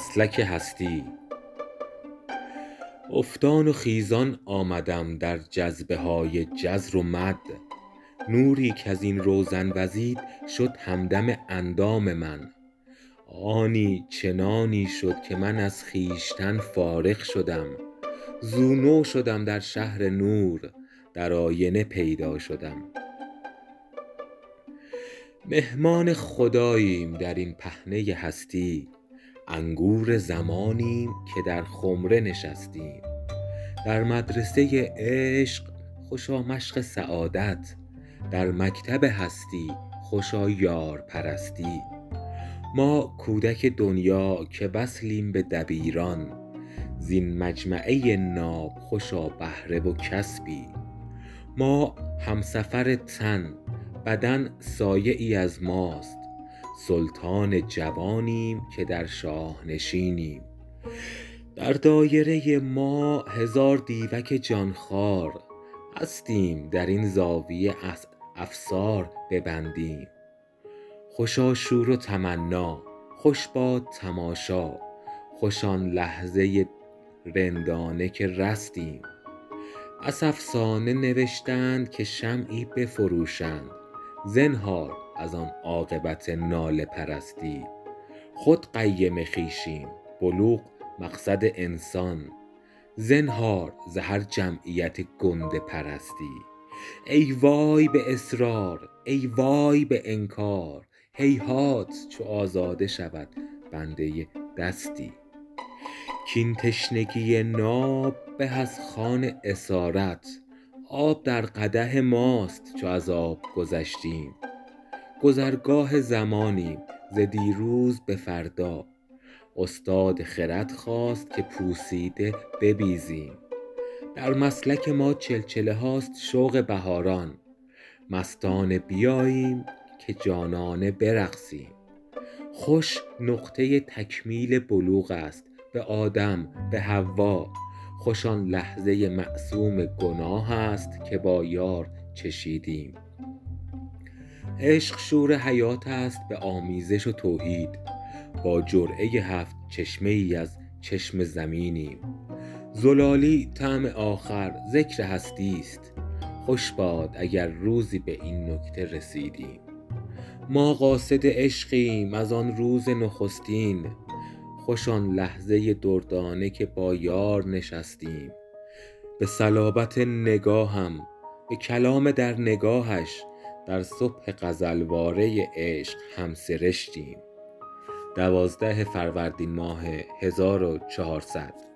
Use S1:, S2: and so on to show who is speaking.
S1: مسلک هستی. افتان و خیزان آمدم در جذبه های جزر و مد. نوری کز این روزن وزید شد همدم اندام من. آنی چنانی شد که من از خویشتن فارغ شدم. زو نو شدم در شهر نور در آینه پیدا شدم. مهمان خداییم در این پهنه هستی. انگور زمانیم که در خمره نشستیم. در مدرسه عشق خوشا مشق سعادت در مکتب هستی خوشا یارپرستی ما کودک دنیا که وصلیم به دبیران زین مجمعه ناب خوشا بهره و کسبی. ما همسفر تن بدن سایه ای از ماست. سلطان جوانیم که در شاه نشینیم در دایره ما هزار دیوک جان خوار هستیم در این زاویه افسار ببندیم. خوشا شور و تمنا خوش باد تماشا خوش آن لحظه رندانه که رستیم. بس افسانه نوشتند که شمعی بفروشند. زنهار از آن عاقبت ناله پرستی خود قیم خویشیم بلوغ مقصد انسان. زنهار ز هر جمعیت گنده پرستی. ای وای به اصرار ای وای به انکار هیهات چو آزاده شود بنده دستی. کاین تشنگی ناب به از خوان اسارت آب در قدح ماست چو از آب گذشتیم. گذرگاه زمانیم ز دیروز به فردا. استاد خرد خواست که پوسیده ببیزیم. در مسلک ما چلچله هاست شوق بهاران. مستانه بیاییم که جانانه برقصیم. خوش نقطه تکمیل بلوغ است به آدم به حوا. خوش آن لحظه معصوم گناه است که با یار چشیدیم. عشق شور حیات است به آمیزش و توحید. با جرعه هفت چشمه ای از چشم زمینیم. زلالی طعم آخر ذکر هستی است خوش باد اگر روزی به این نکته رسیدیم. ما قاصد عشقیم از آن روز نخستین. خوش آن لحظه دردانه که با یار نشستیم. به صلابت نگاهم به کلام در نگاهش در صبح غزلواره عشق هم سرشتیم دوازده فروردین ماه هزار و چهارصد.